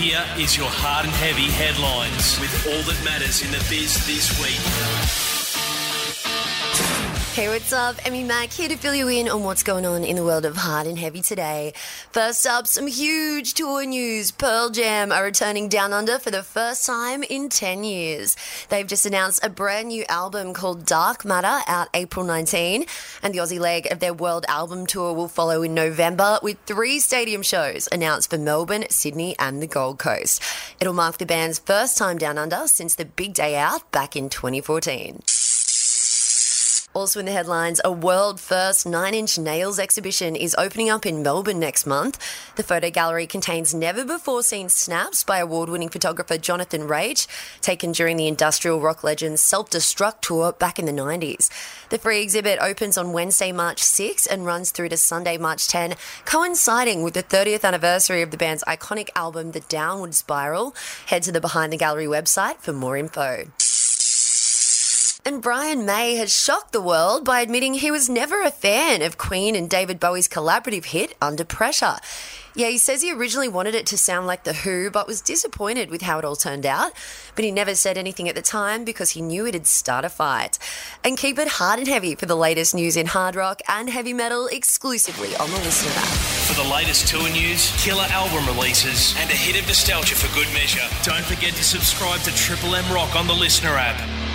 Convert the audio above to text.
Here is your hard and heavy headlines with all that matters in the biz this week. Hey, what's up? Emmy Mack here to fill you in on what's going on in the world of hard and heavy today. First up, some huge tour news. Pearl Jam are returning down under for the first time in 10 years. They've just announced a brand new album called Dark Matter out April 19, and the Aussie leg of their world album tour will follow in November with three stadium shows announced for Melbourne, Sydney, and the Gold Coast. It'll mark the band's first time down under since the big day out back in 2014. Also in the headlines, a world first Nine Inch Nails exhibition is opening up in Melbourne next month. The photo gallery contains never before seen snaps by award winning photographer Jonathan Rach, taken during the industrial rock legend's self destruct tour back in the 90s. The free exhibit opens on Wednesday, March 6 and runs through to Sunday, March 10, coinciding with the 30th anniversary of the band's iconic album, The Downward Spiral. Head to the Behind the Gallery website for more info. And Brian May has shocked the world by admitting he was never a fan of Queen and David Bowie's collaborative hit Under Pressure. Yeah, he says he originally wanted it to sound like The Who, but was disappointed with how it all turned out. But he never said anything at the time because he knew it'd start a fight. And keep it hard and heavy for the latest news in hard rock and heavy metal exclusively on the LiSTNR app. For the latest tour news, killer album releases, and a hit of nostalgia for good measure, don't forget to subscribe to Triple M Rock on the LiSTNR app.